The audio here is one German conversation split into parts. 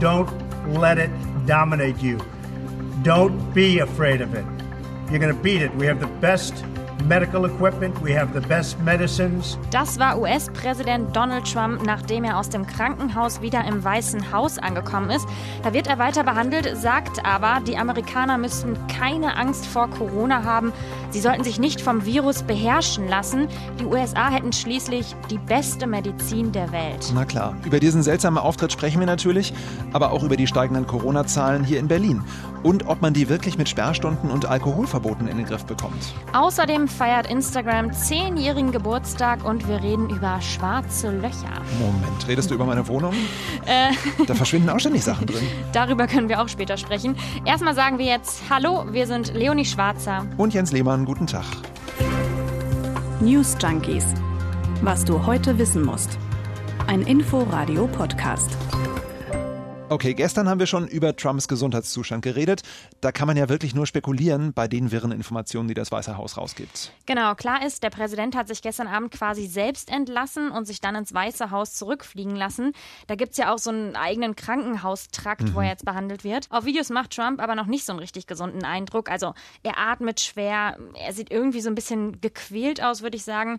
Don't let it dominate you. Don't be afraid of it. You're going to beat it. We have the best medical equipment, we have the best medicines. Das war US-Präsident Donald Trump, nachdem er aus dem Krankenhaus wieder im Weißen Haus angekommen ist. Da wird er weiter behandelt, sagt aber, die Amerikaner müssten keine Angst vor Corona haben. Sie sollten sich nicht vom Virus beherrschen lassen. Die USA hätten schließlich die beste Medizin der Welt. Na klar, über diesen seltsamen Auftritt sprechen wir natürlich, aber auch über die steigenden Corona-Zahlen hier in Berlin und ob man die wirklich mit Sperrstunden und Alkoholverboten in den Griff bekommt. Außerdem feiert Instagram zehnjährigen Geburtstag und wir reden über schwarze Löcher. Moment, redest du über meine Wohnung? Äh. Da verschwinden auch ständig Sachen drin. Darüber können wir auch später sprechen. Erstmal sagen wir jetzt Hallo, wir sind Leonie Schwarzer. Und Jens Lehmann, guten Tag. News Junkies. Was du heute wissen musst. Ein Info-Radio-Podcast. Okay, gestern haben wir schon über Trumps Gesundheitszustand geredet. Da kann man ja wirklich nur spekulieren bei den wirren Informationen, die das Weiße Haus rausgibt. Genau, klar ist, der Präsident hat sich gestern Abend quasi selbst entlassen und sich dann ins Weiße Haus zurückfliegen lassen. Da gibt es ja auch so einen eigenen Krankenhaustrakt, mhm. wo er jetzt behandelt wird. Auf Videos macht Trump aber noch nicht so einen richtig gesunden Eindruck. Also er atmet schwer, er sieht irgendwie so ein bisschen gequält aus, würde ich sagen.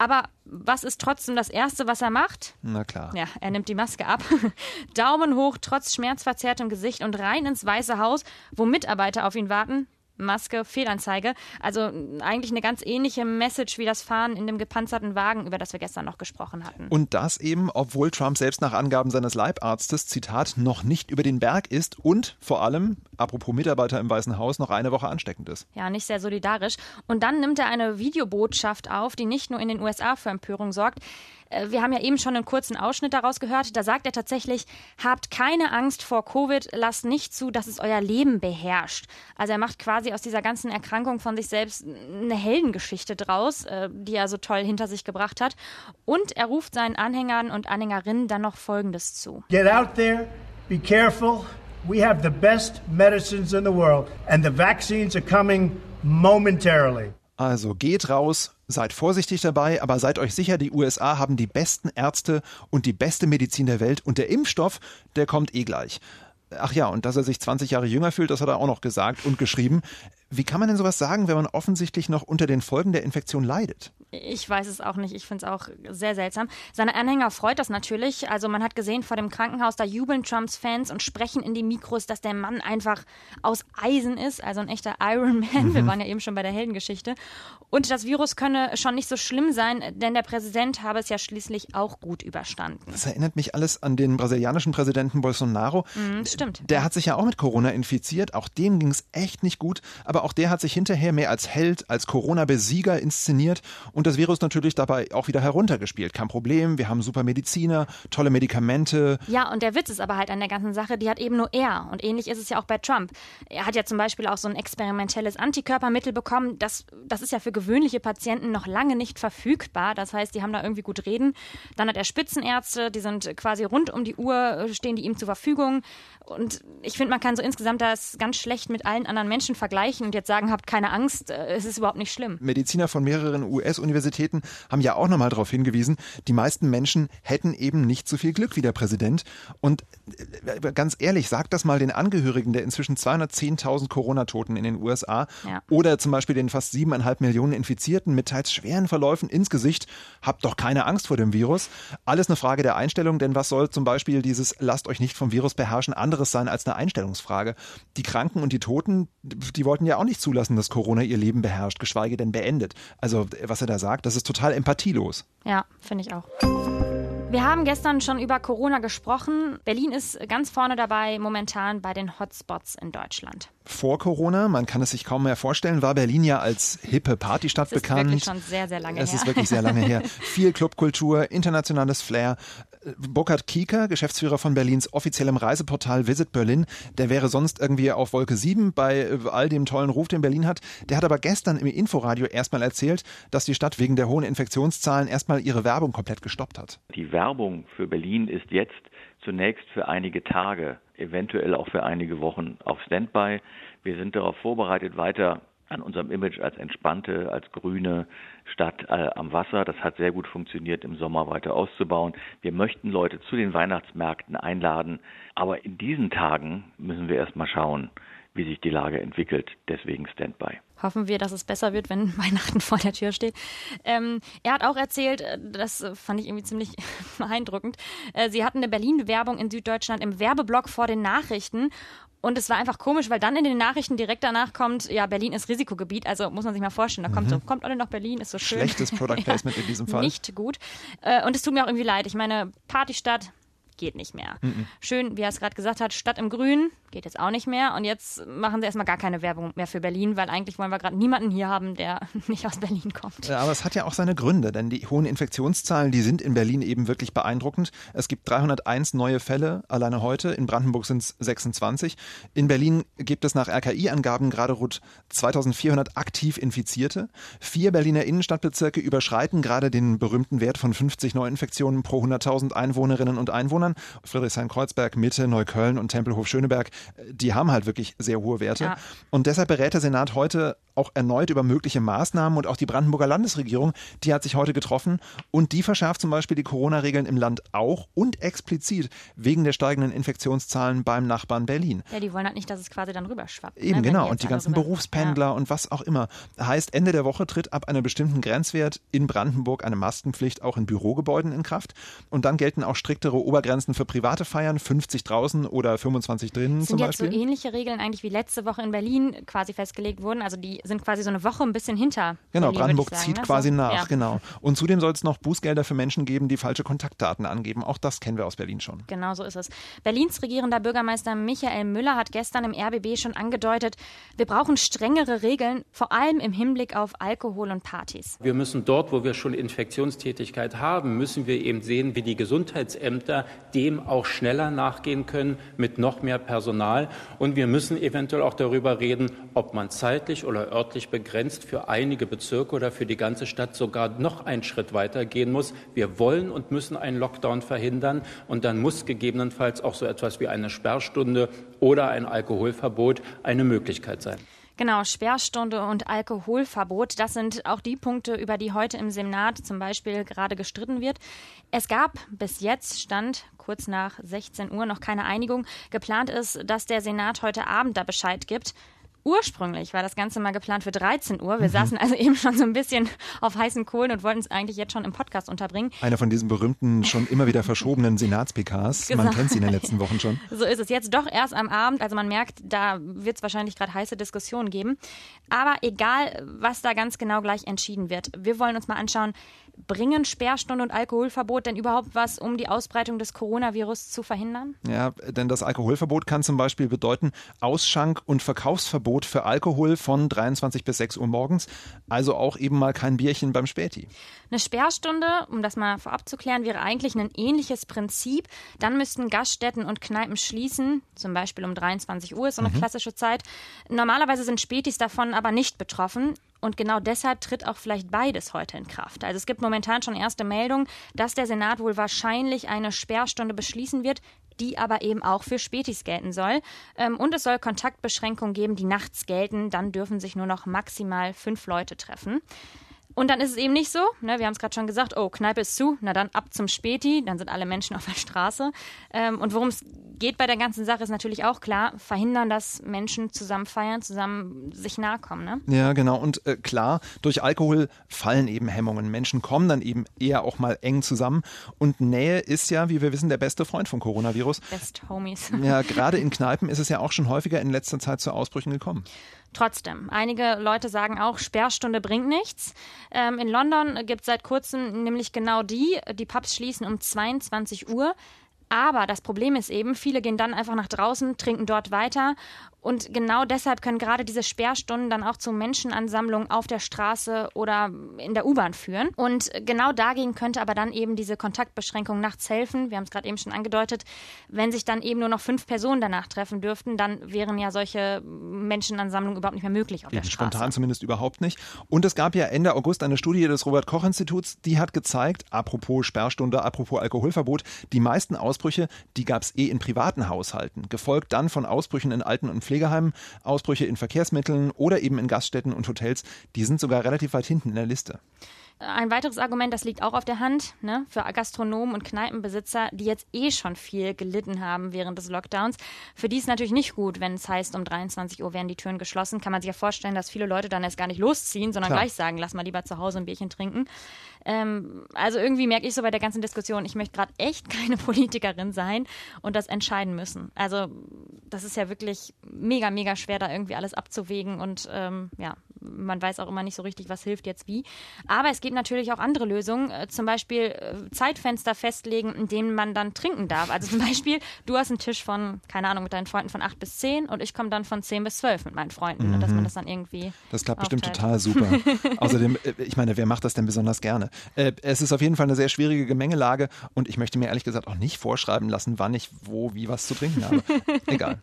Aber was ist trotzdem das Erste, was er macht? Na klar. Ja, er nimmt die Maske ab. Daumen hoch, trotz schmerzverzerrtem Gesicht und rein ins Weiße Haus, wo Mitarbeiter auf ihn warten. Maske, Fehlanzeige. Also eigentlich eine ganz ähnliche Message wie das Fahren in dem gepanzerten Wagen, über das wir gestern noch gesprochen hatten. Und das eben, obwohl Trump selbst nach Angaben seines Leibarztes, Zitat, noch nicht über den Berg ist und vor allem, apropos Mitarbeiter im Weißen Haus, noch eine Woche ansteckend ist. Ja, nicht sehr solidarisch. Und dann nimmt er eine Videobotschaft auf, die nicht nur in den USA für Empörung sorgt. Äh, wir haben ja eben schon einen kurzen Ausschnitt daraus gehört. Da sagt er tatsächlich, habt keine Angst vor Covid, lasst nicht zu, dass es euer Leben beherrscht. Also er macht quasi aus dieser ganzen Erkrankung von sich selbst eine Heldengeschichte draus, äh, die er so toll hinter sich gebracht hat. Und er ruft seinen Anhängern und Anhängerinnen dann noch Folgendes zu. Get out there, be careful. We have the best medicines in the world and the vaccines are coming momentarily. Also geht raus, seid vorsichtig dabei, aber seid euch sicher, die USA haben die besten Ärzte und die beste Medizin der Welt und der Impfstoff, der kommt eh gleich. Ach ja, und dass er sich 20 Jahre jünger fühlt, das hat er auch noch gesagt und geschrieben. Wie kann man denn sowas sagen, wenn man offensichtlich noch unter den Folgen der Infektion leidet? Ich weiß es auch nicht. Ich finde es auch sehr seltsam. Seine Anhänger freut das natürlich. Also man hat gesehen vor dem Krankenhaus, da jubeln Trumps Fans und sprechen in die Mikros, dass der Mann einfach aus Eisen ist, also ein echter Iron Man. Mhm. Wir waren ja eben schon bei der Heldengeschichte. Und das Virus könne schon nicht so schlimm sein, denn der Präsident habe es ja schließlich auch gut überstanden. Das erinnert mich alles an den brasilianischen Präsidenten Bolsonaro. Mhm, stimmt. Der hat sich ja auch mit Corona infiziert. Auch dem ging es echt nicht gut. Aber auch der hat sich hinterher mehr als Held, als Corona-Besieger inszeniert und das Virus natürlich dabei auch wieder heruntergespielt. Kein Problem, wir haben super Mediziner, tolle Medikamente. Ja, und der Witz ist aber halt an der ganzen Sache, die hat eben nur er. Und ähnlich ist es ja auch bei Trump. Er hat ja zum Beispiel auch so ein experimentelles Antikörpermittel bekommen. Das, das ist ja für gewöhnliche Patienten noch lange nicht verfügbar. Das heißt, die haben da irgendwie gut reden. Dann hat er Spitzenärzte, die sind quasi rund um die Uhr, stehen die ihm zur Verfügung. Und ich finde, man kann so insgesamt das ganz schlecht mit allen anderen Menschen vergleichen und jetzt sagen, habt keine Angst, äh, es ist überhaupt nicht schlimm. Mediziner von mehreren US-Universitäten haben ja auch nochmal darauf hingewiesen, die meisten Menschen hätten eben nicht so viel Glück wie der Präsident. Und äh, ganz ehrlich, sagt das mal den Angehörigen der inzwischen 210.000 Corona-Toten in den USA ja. oder zum Beispiel den fast siebeneinhalb Millionen Infizierten mit teils schweren Verläufen ins Gesicht. Habt doch keine Angst vor dem Virus. Alles eine Frage der Einstellung, denn was soll zum Beispiel dieses Lasst euch nicht vom Virus beherrschen anderes sein als eine Einstellungsfrage? Die Kranken und die Toten, die wollten ja auch nicht zulassen, dass Corona ihr Leben beherrscht, geschweige denn beendet. Also, was er da sagt, das ist total empathielos. Ja, finde ich auch. Wir haben gestern schon über Corona gesprochen. Berlin ist ganz vorne dabei momentan bei den Hotspots in Deutschland. Vor Corona, man kann es sich kaum mehr vorstellen, war Berlin ja als hippe Partystadt das bekannt. Ist wirklich schon sehr, sehr lange es her. ist wirklich sehr lange her. Viel Clubkultur, internationales Flair. Burkhard Kieker, Geschäftsführer von Berlins offiziellem Reiseportal Visit Berlin, der wäre sonst irgendwie auf Wolke 7 bei all dem tollen Ruf, den Berlin hat. Der hat aber gestern im Inforadio erstmal erzählt, dass die Stadt wegen der hohen Infektionszahlen erstmal ihre Werbung komplett gestoppt hat. Die Werbung für Berlin ist jetzt zunächst für einige Tage, eventuell auch für einige Wochen auf Standby. Wir sind darauf vorbereitet, weiter an unserem Image als entspannte, als grüne Stadt äh, am Wasser. Das hat sehr gut funktioniert, im Sommer weiter auszubauen. Wir möchten Leute zu den Weihnachtsmärkten einladen, aber in diesen Tagen müssen wir erst mal schauen, wie sich die Lage entwickelt. Deswegen Standby. Hoffen wir, dass es besser wird, wenn Weihnachten vor der Tür steht. Ähm, er hat auch erzählt, äh, das fand ich irgendwie ziemlich beeindruckend, äh, sie hatten eine Berlin-Werbung in Süddeutschland im Werbeblock vor den Nachrichten und es war einfach komisch, weil dann in den Nachrichten direkt danach kommt, ja, Berlin ist Risikogebiet. Also muss man sich mal vorstellen, da kommt mhm. so, kommt alle nach Berlin, ist so schön. Schlechtes Product Placement ja, in diesem Fall. Nicht gut. Äh, und es tut mir auch irgendwie leid. Ich meine, Partystadt, geht nicht mehr. Mhm. Schön, wie er es gerade gesagt hat, Stadt im Grün geht jetzt auch nicht mehr. Und jetzt machen sie erstmal gar keine Werbung mehr für Berlin, weil eigentlich wollen wir gerade niemanden hier haben, der nicht aus Berlin kommt. Ja, aber es hat ja auch seine Gründe, denn die hohen Infektionszahlen, die sind in Berlin eben wirklich beeindruckend. Es gibt 301 neue Fälle alleine heute. In Brandenburg sind es 26. In Berlin gibt es nach RKI-Angaben gerade rund 2400 aktiv Infizierte. Vier Berliner Innenstadtbezirke überschreiten gerade den berühmten Wert von 50 Neuinfektionen pro 100.000 Einwohnerinnen und Einwohnern. Friedrichshain-Kreuzberg, Mitte, Neukölln und Tempelhof-Schöneberg, die haben halt wirklich sehr hohe Werte. Ja. Und deshalb berät der Senat heute auch erneut über mögliche Maßnahmen und auch die Brandenburger Landesregierung, die hat sich heute getroffen und die verschärft zum Beispiel die Corona-Regeln im Land auch und explizit wegen der steigenden Infektionszahlen beim Nachbarn Berlin. Ja, die wollen halt nicht, dass es quasi dann rüberschwappt. Eben, ne, genau. Und die ganzen Berufspendler ja. und was auch immer. Heißt, Ende der Woche tritt ab einem bestimmten Grenzwert in Brandenburg eine Maskenpflicht auch in Bürogebäuden in Kraft. Und dann gelten auch striktere Obergrenzen für private Feiern, 50 draußen oder 25 drinnen zum Beispiel. Sind jetzt so ähnliche Regeln eigentlich wie letzte Woche in Berlin quasi festgelegt wurden? Also die sind quasi so eine Woche ein bisschen hinter. Genau, Berlin, Brandenburg sagen, zieht ne? quasi so, nach, ja. genau. Und zudem soll es noch Bußgelder für Menschen geben, die falsche Kontaktdaten angeben. Auch das kennen wir aus Berlin schon. Genau so ist es. Berlins regierender Bürgermeister Michael Müller hat gestern im RBB schon angedeutet, wir brauchen strengere Regeln, vor allem im Hinblick auf Alkohol und Partys. Wir müssen dort, wo wir schon Infektionstätigkeit haben, müssen wir eben sehen, wie die Gesundheitsämter dem auch schneller nachgehen können mit noch mehr Personal. Und wir müssen eventuell auch darüber reden, ob man zeitlich oder örtlich begrenzt für einige Bezirke oder für die ganze Stadt sogar noch einen Schritt weiter gehen muss. Wir wollen und müssen einen Lockdown verhindern und dann muss gegebenenfalls auch so etwas wie eine Sperrstunde oder ein Alkoholverbot eine Möglichkeit sein. Genau, Sperrstunde und Alkoholverbot, das sind auch die Punkte, über die heute im Senat zum Beispiel gerade gestritten wird. Es gab bis jetzt, stand kurz nach 16 Uhr, noch keine Einigung. Geplant ist, dass der Senat heute Abend da Bescheid gibt. Ursprünglich war das Ganze mal geplant für 13 Uhr. Wir mhm. saßen also eben schon so ein bisschen auf heißen Kohlen und wollten es eigentlich jetzt schon im Podcast unterbringen. Einer von diesen berühmten, schon immer wieder verschobenen Senats-PKs. Man kennt sie in den letzten Wochen schon. So ist es jetzt doch erst am Abend. Also man merkt, da wird es wahrscheinlich gerade heiße Diskussionen geben. Aber egal, was da ganz genau gleich entschieden wird, wir wollen uns mal anschauen, Bringen Sperrstunde und Alkoholverbot denn überhaupt was, um die Ausbreitung des Coronavirus zu verhindern? Ja, denn das Alkoholverbot kann zum Beispiel bedeuten Ausschank- und Verkaufsverbot für Alkohol von 23 bis 6 Uhr morgens, also auch eben mal kein Bierchen beim Späti. Eine Sperrstunde, um das mal vorab zu klären, wäre eigentlich ein ähnliches Prinzip. Dann müssten Gaststätten und Kneipen schließen, zum Beispiel um 23 Uhr ist so eine mhm. klassische Zeit. Normalerweise sind Spätis davon aber nicht betroffen. Und genau deshalb tritt auch vielleicht beides heute in Kraft. Also es gibt momentan schon erste Meldungen, dass der Senat wohl wahrscheinlich eine Sperrstunde beschließen wird, die aber eben auch für Spätis gelten soll. Ähm, und es soll Kontaktbeschränkungen geben, die nachts gelten. Dann dürfen sich nur noch maximal fünf Leute treffen. Und dann ist es eben nicht so, ne, wir haben es gerade schon gesagt, oh, Kneipe ist zu, na dann ab zum Späti, dann sind alle Menschen auf der Straße. Ähm, und worum es geht bei der ganzen Sache ist natürlich auch klar, verhindern, dass Menschen zusammen feiern, zusammen sich nahe kommen. Ne? Ja, genau. Und äh, klar, durch Alkohol fallen eben Hemmungen. Menschen kommen dann eben eher auch mal eng zusammen. Und Nähe ist ja, wie wir wissen, der beste Freund vom Coronavirus. Best Homies. Ja, gerade in Kneipen ist es ja auch schon häufiger in letzter Zeit zu Ausbrüchen gekommen. Trotzdem, einige Leute sagen auch, Sperrstunde bringt nichts. Ähm, in London gibt es seit kurzem nämlich genau die. Die Pubs schließen um 22 Uhr. Aber das Problem ist eben, viele gehen dann einfach nach draußen, trinken dort weiter und genau deshalb können gerade diese Sperrstunden dann auch zu Menschenansammlungen auf der Straße oder in der U-Bahn führen. Und genau dagegen könnte aber dann eben diese Kontaktbeschränkung nachts helfen. Wir haben es gerade eben schon angedeutet. Wenn sich dann eben nur noch fünf Personen danach treffen dürften, dann wären ja solche Menschenansammlungen überhaupt nicht mehr möglich auf eben, der Straße. Spontan zumindest überhaupt nicht. Und es gab ja Ende August eine Studie des Robert-Koch-Instituts, die hat gezeigt, apropos Sperrstunde, apropos Alkoholverbot, die meisten Aus Ausbrüche, die gab es eh in privaten Haushalten, gefolgt dann von Ausbrüchen in Alten- und Pflegeheimen, Ausbrüche in Verkehrsmitteln oder eben in Gaststätten und Hotels. Die sind sogar relativ weit hinten in der Liste. Ein weiteres Argument, das liegt auch auf der Hand, ne, für Gastronomen und Kneipenbesitzer, die jetzt eh schon viel gelitten haben während des Lockdowns. Für die ist natürlich nicht gut, wenn es heißt, um 23 Uhr werden die Türen geschlossen. Kann man sich ja vorstellen, dass viele Leute dann erst gar nicht losziehen, sondern Klar. gleich sagen, lass mal lieber zu Hause ein Bierchen trinken. Ähm, also irgendwie merke ich so bei der ganzen Diskussion, ich möchte gerade echt keine Politikerin sein und das entscheiden müssen. Also das ist ja wirklich mega, mega schwer, da irgendwie alles abzuwägen und ähm, ja, man weiß auch immer nicht so richtig, was hilft jetzt wie. Aber es gibt natürlich auch andere Lösungen, äh, zum Beispiel äh, Zeitfenster festlegen, in denen man dann trinken darf. Also zum Beispiel, du hast einen Tisch von, keine Ahnung, mit deinen Freunden von 8 bis 10 und ich komme dann von 10 bis 12 mit meinen Freunden. Mhm. Und dass man das dann irgendwie. Das klappt aufteilt. bestimmt total super. Außerdem, äh, ich meine, wer macht das denn besonders gerne? Es ist auf jeden Fall eine sehr schwierige Gemengelage und ich möchte mir ehrlich gesagt auch nicht vorschreiben lassen, wann ich wo, wie was zu trinken habe. Egal.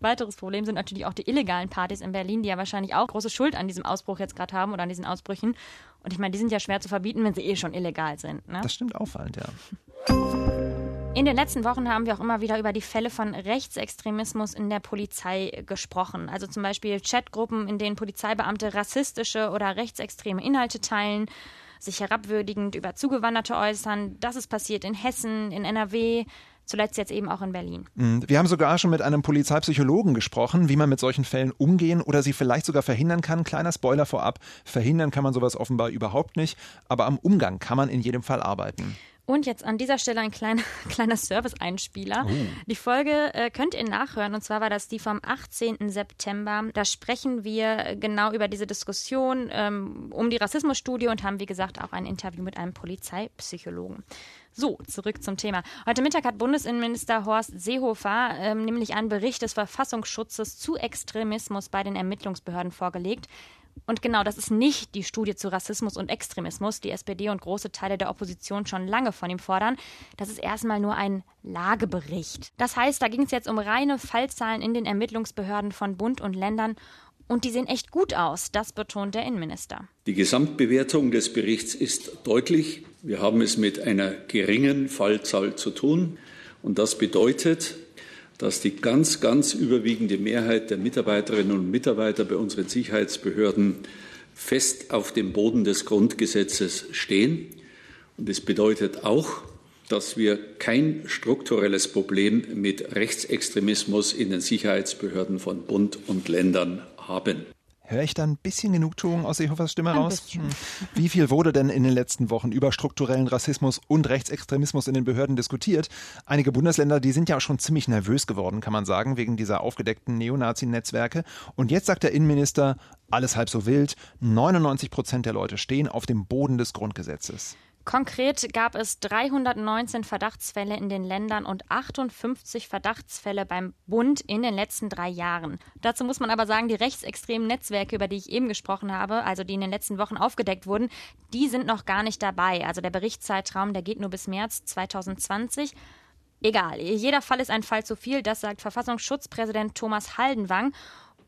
Weiteres Problem sind natürlich auch die illegalen Partys in Berlin, die ja wahrscheinlich auch große Schuld an diesem Ausbruch jetzt gerade haben oder an diesen Ausbrüchen. Und ich meine, die sind ja schwer zu verbieten, wenn sie eh schon illegal sind. Ne? Das stimmt auffallend, ja. In den letzten Wochen haben wir auch immer wieder über die Fälle von Rechtsextremismus in der Polizei gesprochen. Also zum Beispiel Chatgruppen, in denen Polizeibeamte rassistische oder rechtsextreme Inhalte teilen, sich herabwürdigend über Zugewanderte äußern. Das ist passiert in Hessen, in NRW, Zuletzt jetzt eben auch in Berlin. Mhm. Wir haben sogar schon mit einem Polizeipsychologen gesprochen, wie man mit solchen Fällen umgehen oder sie vielleicht sogar verhindern kann. Kleiner Spoiler vorab, verhindern kann man sowas offenbar überhaupt nicht, aber am Umgang kann man in jedem Fall arbeiten. Und jetzt an dieser Stelle ein kleiner, kleiner Service-Einspieler. Oh. Die Folge äh, könnt ihr nachhören und zwar war das die vom 18. September. Da sprechen wir genau über diese Diskussion ähm, um die Rassismusstudie und haben, wie gesagt, auch ein Interview mit einem Polizeipsychologen. So, zurück zum Thema. Heute Mittag hat Bundesinnenminister Horst Seehofer ähm, nämlich einen Bericht des Verfassungsschutzes zu Extremismus bei den Ermittlungsbehörden vorgelegt. Und genau, das ist nicht die Studie zu Rassismus und Extremismus, die SPD und große Teile der Opposition schon lange von ihm fordern. Das ist erstmal nur ein Lagebericht. Das heißt, da ging es jetzt um reine Fallzahlen in den Ermittlungsbehörden von Bund und Ländern und die sehen echt gut aus, das betont der Innenminister. Die Gesamtbewertung des Berichts ist deutlich. Wir haben es mit einer geringen Fallzahl zu tun. Und das bedeutet, dass die ganz, ganz überwiegende Mehrheit der Mitarbeiterinnen und Mitarbeiter bei unseren Sicherheitsbehörden fest auf dem Boden des Grundgesetzes stehen. Und es bedeutet auch, dass wir kein strukturelles Problem mit Rechtsextremismus in den Sicherheitsbehörden von Bund und Ländern haben. Höre ich da ein bisschen Genugtuung aus Seehofers Stimme raus? Hm. Wie viel wurde denn in den letzten Wochen über strukturellen Rassismus und Rechtsextremismus in den Behörden diskutiert? Einige Bundesländer, die sind ja auch schon ziemlich nervös geworden, kann man sagen, wegen dieser aufgedeckten Neonazi-Netzwerke. Und jetzt sagt der Innenminister, alles halb so wild, 99 Prozent der Leute stehen auf dem Boden des Grundgesetzes. Konkret gab es 319 Verdachtsfälle in den Ländern und 58 Verdachtsfälle beim Bund in den letzten drei Jahren. Dazu muss man aber sagen, die rechtsextremen Netzwerke, über die ich eben gesprochen habe, also die in den letzten Wochen aufgedeckt wurden, die sind noch gar nicht dabei. Also der Berichtszeitraum, der geht nur bis März 2020. Egal, jeder Fall ist ein Fall zu viel, das sagt Verfassungsschutzpräsident Thomas Haldenwang.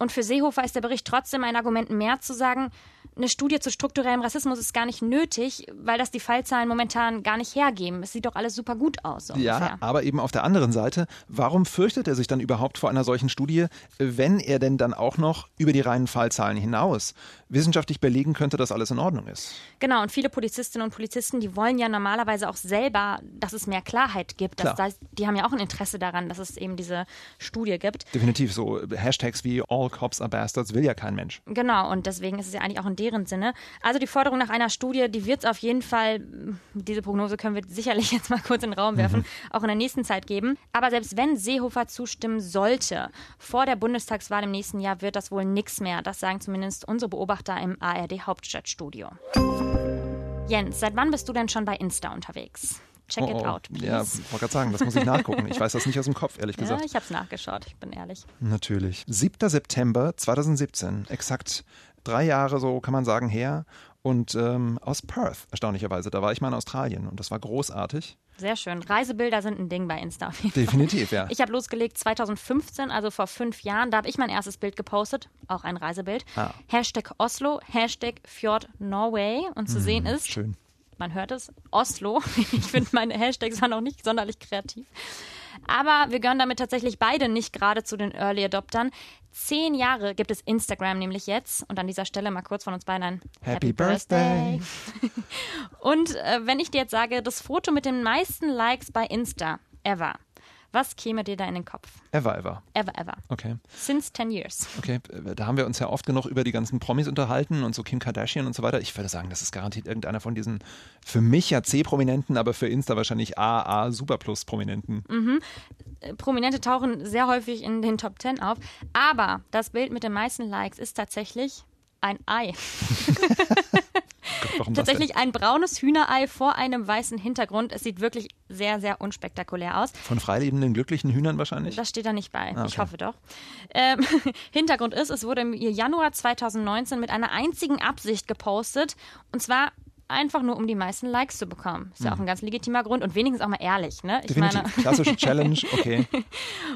Und für Seehofer ist der Bericht trotzdem ein Argument mehr zu sagen, eine Studie zu strukturellem Rassismus ist gar nicht nötig, weil das die Fallzahlen momentan gar nicht hergeben. Es sieht doch alles super gut aus. So ja, ungefähr. aber eben auf der anderen Seite, warum fürchtet er sich dann überhaupt vor einer solchen Studie, wenn er denn dann auch noch über die reinen Fallzahlen hinaus wissenschaftlich belegen könnte, dass alles in Ordnung ist? Genau, und viele Polizistinnen und Polizisten, die wollen ja normalerweise auch selber, dass es mehr Klarheit gibt. Klar. Das, die haben ja auch ein Interesse daran, dass es eben diese Studie gibt. Definitiv so. Hashtags wie All Cops are Bastards will ja kein Mensch. Genau, und deswegen ist es ja eigentlich auch ein deren Sinne. Also die Forderung nach einer Studie, die wird es auf jeden Fall, diese Prognose können wir sicherlich jetzt mal kurz in den Raum werfen, mhm. auch in der nächsten Zeit geben. Aber selbst wenn Seehofer zustimmen sollte, vor der Bundestagswahl im nächsten Jahr wird das wohl nichts mehr. Das sagen zumindest unsere Beobachter im ARD Hauptstadtstudio. Jens, seit wann bist du denn schon bei Insta unterwegs? Check oh, it oh. out, please. Ja, wollte gerade sagen, das muss ich nachgucken. Ich weiß das nicht aus dem Kopf, ehrlich gesagt. Ja, ich habe es nachgeschaut, ich bin ehrlich. Natürlich. 7. September 2017, exakt drei Jahre, so kann man sagen, her. Und ähm, aus Perth, erstaunlicherweise. Da war ich mal in Australien und das war großartig. Sehr schön. Reisebilder sind ein Ding bei Insta. Definitiv, ja. Ich habe losgelegt 2015, also vor fünf Jahren. Da habe ich mein erstes Bild gepostet, auch ein Reisebild. Ah. Hashtag Oslo, Hashtag Fjord Norway. Und zu mm, sehen ist, schön man hört es, Oslo. Ich finde, meine Hashtags waren auch nicht sonderlich kreativ. Aber wir gehören damit tatsächlich beide nicht gerade zu den Early Adoptern. Zehn Jahre gibt es Instagram nämlich jetzt. Und an dieser Stelle mal kurz von uns beiden ein Happy, Happy Birthday. Birthday. Und äh, wenn ich dir jetzt sage, das Foto mit den meisten Likes bei Insta ever, was käme dir da in den Kopf? Ever, ever. Ever, ever. Okay. Since 10 years. Okay, da haben wir uns ja oft genug über die ganzen Promis unterhalten und so Kim Kardashian und so weiter. Ich würde sagen, das ist garantiert irgendeiner von diesen für mich ja C-Prominenten, aber für Insta wahrscheinlich AA Superplus Prominenten. Mhm. Prominente tauchen sehr häufig in den Top 10 auf, aber das Bild mit den meisten Likes ist tatsächlich ein Ei. Warum Tatsächlich ein braunes Hühnerei vor einem weißen Hintergrund. Es sieht wirklich sehr, sehr unspektakulär aus. Von freilebenden, glücklichen Hühnern wahrscheinlich? Das steht da nicht bei. Ah, okay. Ich hoffe doch. Ähm, Hintergrund ist, es wurde im Januar 2019 mit einer einzigen Absicht gepostet. Und zwar einfach nur um die meisten Likes zu bekommen. Ist ja mhm. auch ein ganz legitimer Grund und wenigstens auch mal ehrlich, ne? Ich Definitiv. meine, klassische Challenge, okay.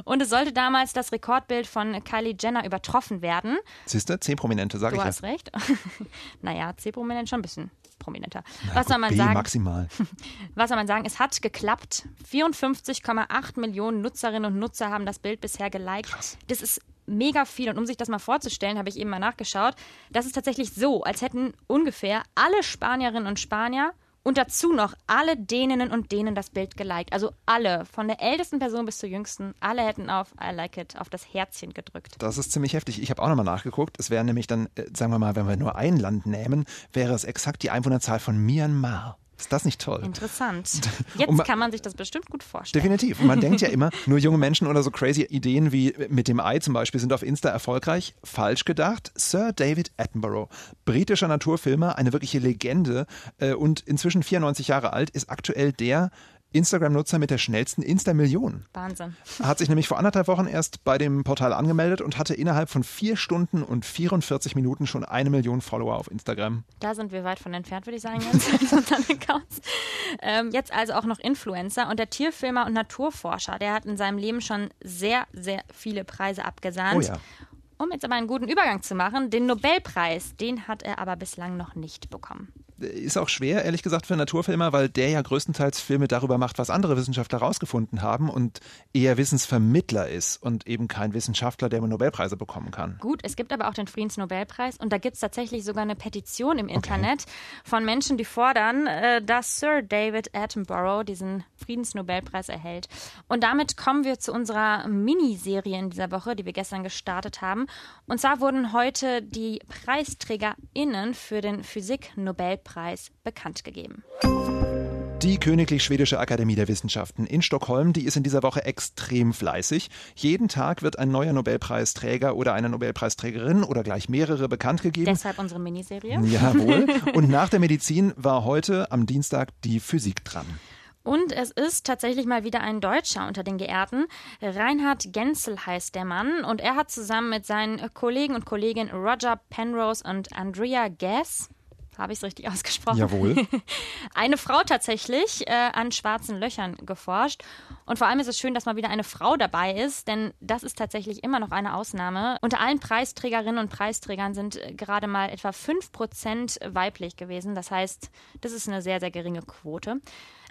und es sollte damals das Rekordbild von Kylie Jenner übertroffen werden. Siehst du, C-Prominente, sage ich Du hast recht. naja, C-Prominent schon ein bisschen prominenter. Na, Was soll man B sagen? maximal. Was soll man sagen? Es hat geklappt. 54,8 Millionen Nutzerinnen und Nutzer haben das Bild bisher geliked. Krass. Das ist mega viel. Und um sich das mal vorzustellen, habe ich eben mal nachgeschaut. Das ist tatsächlich so, als hätten ungefähr alle Spanierinnen und Spanier und dazu noch alle Däninnen und Dänen das Bild geliked. Also alle, von der ältesten Person bis zur jüngsten, alle hätten auf I like it, auf das Herzchen gedrückt. Das ist ziemlich heftig. Ich habe auch nochmal nachgeguckt. Es wäre nämlich dann, äh, sagen wir mal, wenn wir nur ein Land nehmen, wäre es exakt die Einwohnerzahl von Myanmar. Ist das nicht toll? Interessant. Jetzt man, kann man sich das bestimmt gut vorstellen. Definitiv. Man denkt ja immer, nur junge Menschen oder so crazy Ideen wie mit dem Ei zum Beispiel sind auf Insta erfolgreich. Falsch gedacht. Sir David Attenborough, britischer Naturfilmer, eine wirkliche Legende äh, und inzwischen 94 Jahre alt, ist aktuell der Instagram-Nutzer mit der schnellsten Insta-Million. Wahnsinn. Hat sich nämlich vor anderthalb Wochen erst bei dem Portal angemeldet und hatte innerhalb von vier Stunden und 44 Minuten schon eine Million Follower auf Instagram. Da sind wir weit von entfernt, würde ich sagen, jetzt. ähm, jetzt also auch noch Influencer und der Tierfilmer und Naturforscher, der hat in seinem Leben schon sehr, sehr viele Preise abgesahnt. Oh ja. Um jetzt aber einen guten Übergang zu machen, den Nobelpreis, den hat er aber bislang noch nicht bekommen ist auch schwer, ehrlich gesagt, für einen Naturfilmer, weil der ja größtenteils Filme darüber macht, was andere Wissenschaftler herausgefunden haben und eher Wissensvermittler ist und eben kein Wissenschaftler, der Nobelpreise bekommen kann. Gut, es gibt aber auch den Friedensnobelpreis und da gibt es tatsächlich sogar eine Petition im Internet okay. von Menschen, die fordern, äh, dass Sir David Attenborough diesen Friedensnobelpreis erhält. Und damit kommen wir zu unserer Miniserie in dieser Woche, die wir gestern gestartet haben. Und zwar wurden heute die PreisträgerInnen für den Physik-Nobelpreis Nobelpreis bekannt gegeben. Die Königlich Schwedische Akademie der Wissenschaften in Stockholm, die ist in dieser Woche extrem fleißig. Jeden Tag wird ein neuer Nobelpreisträger oder eine Nobelpreisträgerin oder gleich mehrere bekannt gegeben. Deshalb unsere Miniserie. Jawohl. Und nach der Medizin war heute am Dienstag die Physik dran. Und es ist tatsächlich mal wieder ein Deutscher unter den Geehrten. Reinhard Genzel heißt der Mann und er hat zusammen mit seinen Kollegen und Kolleginnen Roger Penrose und Andrea Gass habe ich es richtig ausgesprochen? Jawohl. eine Frau tatsächlich äh, an schwarzen Löchern geforscht. Und vor allem ist es schön, dass mal wieder eine Frau dabei ist, denn das ist tatsächlich immer noch eine Ausnahme. Unter allen Preisträgerinnen und Preisträgern sind äh, gerade mal etwa 5% weiblich gewesen. Das heißt, das ist eine sehr, sehr geringe Quote.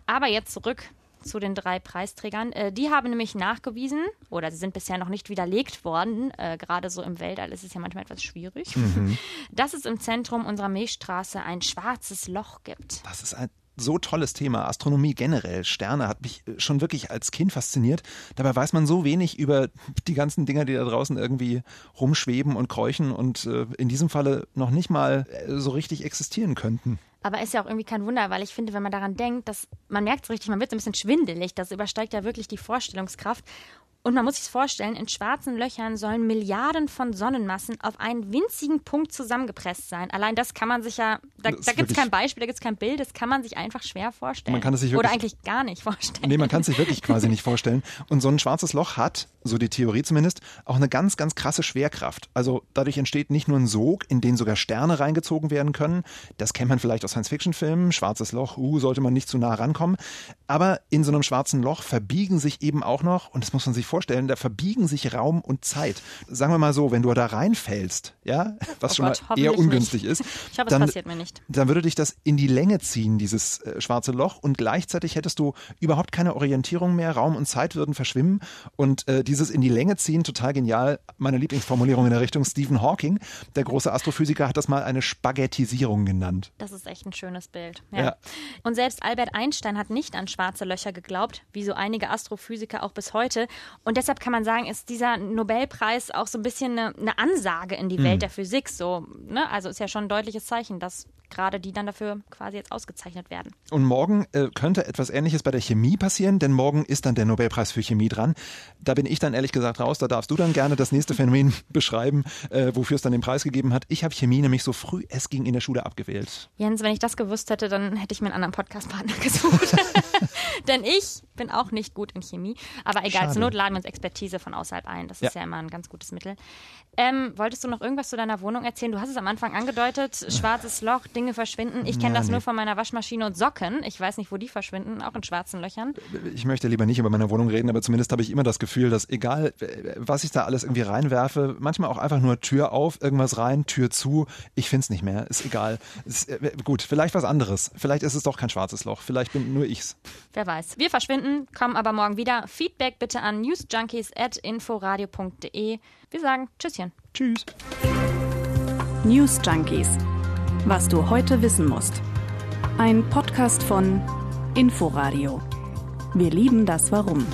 Aber jetzt zurück zu den drei Preisträgern. Äh, die haben nämlich nachgewiesen, oder sie sind bisher noch nicht widerlegt worden, äh, gerade so im Weltall ist es ja manchmal etwas schwierig, mhm. dass es im Zentrum unserer Milchstraße ein schwarzes Loch gibt. Das ist ein so tolles Thema. Astronomie generell, Sterne hat mich äh, schon wirklich als Kind fasziniert. Dabei weiß man so wenig über die ganzen Dinger, die da draußen irgendwie rumschweben und kräuchen und äh, in diesem Falle noch nicht mal äh, so richtig existieren könnten. Aber ist ja auch irgendwie kein Wunder, weil ich finde, wenn man daran denkt, dass man merkt es richtig, man wird so ein bisschen schwindelig, das übersteigt ja wirklich die Vorstellungskraft. Und man muss sich vorstellen, in schwarzen Löchern sollen Milliarden von Sonnenmassen auf einen winzigen Punkt zusammengepresst sein. Allein das kann man sich ja, da, da gibt es kein Beispiel, da gibt es kein Bild, das kann man sich einfach schwer vorstellen. Man kann es sich wirklich, Oder eigentlich gar nicht vorstellen. Nee, man kann es sich wirklich quasi nicht vorstellen. Und so ein schwarzes Loch hat, so die Theorie zumindest, auch eine ganz, ganz krasse Schwerkraft. Also dadurch entsteht nicht nur ein Sog, in den sogar Sterne reingezogen werden können. Das kennt man vielleicht aus Science-Fiction-Filmen. Schwarzes Loch, uh, sollte man nicht zu nah rankommen. Aber in so einem schwarzen Loch verbiegen sich eben auch noch, und das muss man sich vorstellen, vorstellen, da verbiegen sich Raum und Zeit. Sagen wir mal so, wenn du da reinfällst, ja, was Oh schon Gott, mal eher ungünstig nicht. ist, Ich hoffe, es dann, passiert mir nicht. dann würde dich das in die Länge ziehen, dieses äh, schwarze Loch, und gleichzeitig hättest du überhaupt keine Orientierung mehr, Raum und Zeit würden verschwimmen und äh, dieses in die Länge ziehen, total genial, meine Lieblingsformulierung in der Richtung Stephen Hawking, der große Astrophysiker, hat das mal eine Spaghettisierung genannt. Das ist echt ein schönes Bild. Ja. Ja. Und selbst Albert Einstein hat nicht an schwarze Löcher geglaubt, wie so einige Astrophysiker auch bis heute. Und deshalb kann man sagen, ist dieser Nobelpreis auch so ein bisschen eine, eine Ansage in die Welt der Physik. So, ne? Also ist ja schon ein deutliches Zeichen, dass gerade die dann dafür quasi jetzt ausgezeichnet werden. Und morgen äh, könnte etwas Ähnliches bei der Chemie passieren, denn morgen ist dann der Nobelpreis für Chemie dran. Da bin ich dann ehrlich gesagt raus. Da darfst du dann gerne das nächste Phänomen beschreiben, äh, wofür es dann den Preis gegeben hat. Ich habe Chemie nämlich so früh es ging in der Schule abgewählt. Jens, wenn ich das gewusst hätte, dann hätte ich mir einen anderen Podcast-Partner gesucht. Denn ich bin auch nicht gut in Chemie. Aber egal, Schade. zur Not laden wir uns Expertise von außerhalb ein. Das ist Ja. ja immer ein ganz gutes Mittel. Ähm, wolltest du noch irgendwas zu deiner Wohnung erzählen? Du hast es am Anfang angedeutet, schwarzes Loch, Dinge verschwinden. Ich kenne Ja, das nee. nur von meiner Waschmaschine und Socken. Ich weiß nicht, wo die verschwinden, auch in schwarzen Löchern. Ich möchte lieber nicht über meine Wohnung reden, aber zumindest habe ich immer das Gefühl, dass egal, äh, was ich da alles irgendwie reinwerfe, manchmal auch einfach nur Tür auf, irgendwas rein, Tür zu, ich finde es nicht mehr, ist egal. Ist, äh, gut, vielleicht was anderes. Vielleicht ist es doch kein schwarzes Loch, vielleicht bin nur ich's. Wer weiß. Wir verschwinden, kommen aber morgen wieder. Feedback bitte an newsjunkies.inforadio.de. Wir sagen Tschüsschen. Tschüss. News Junkies. Was du heute wissen musst. Ein Podcast von Inforadio. Wir lieben das Warum.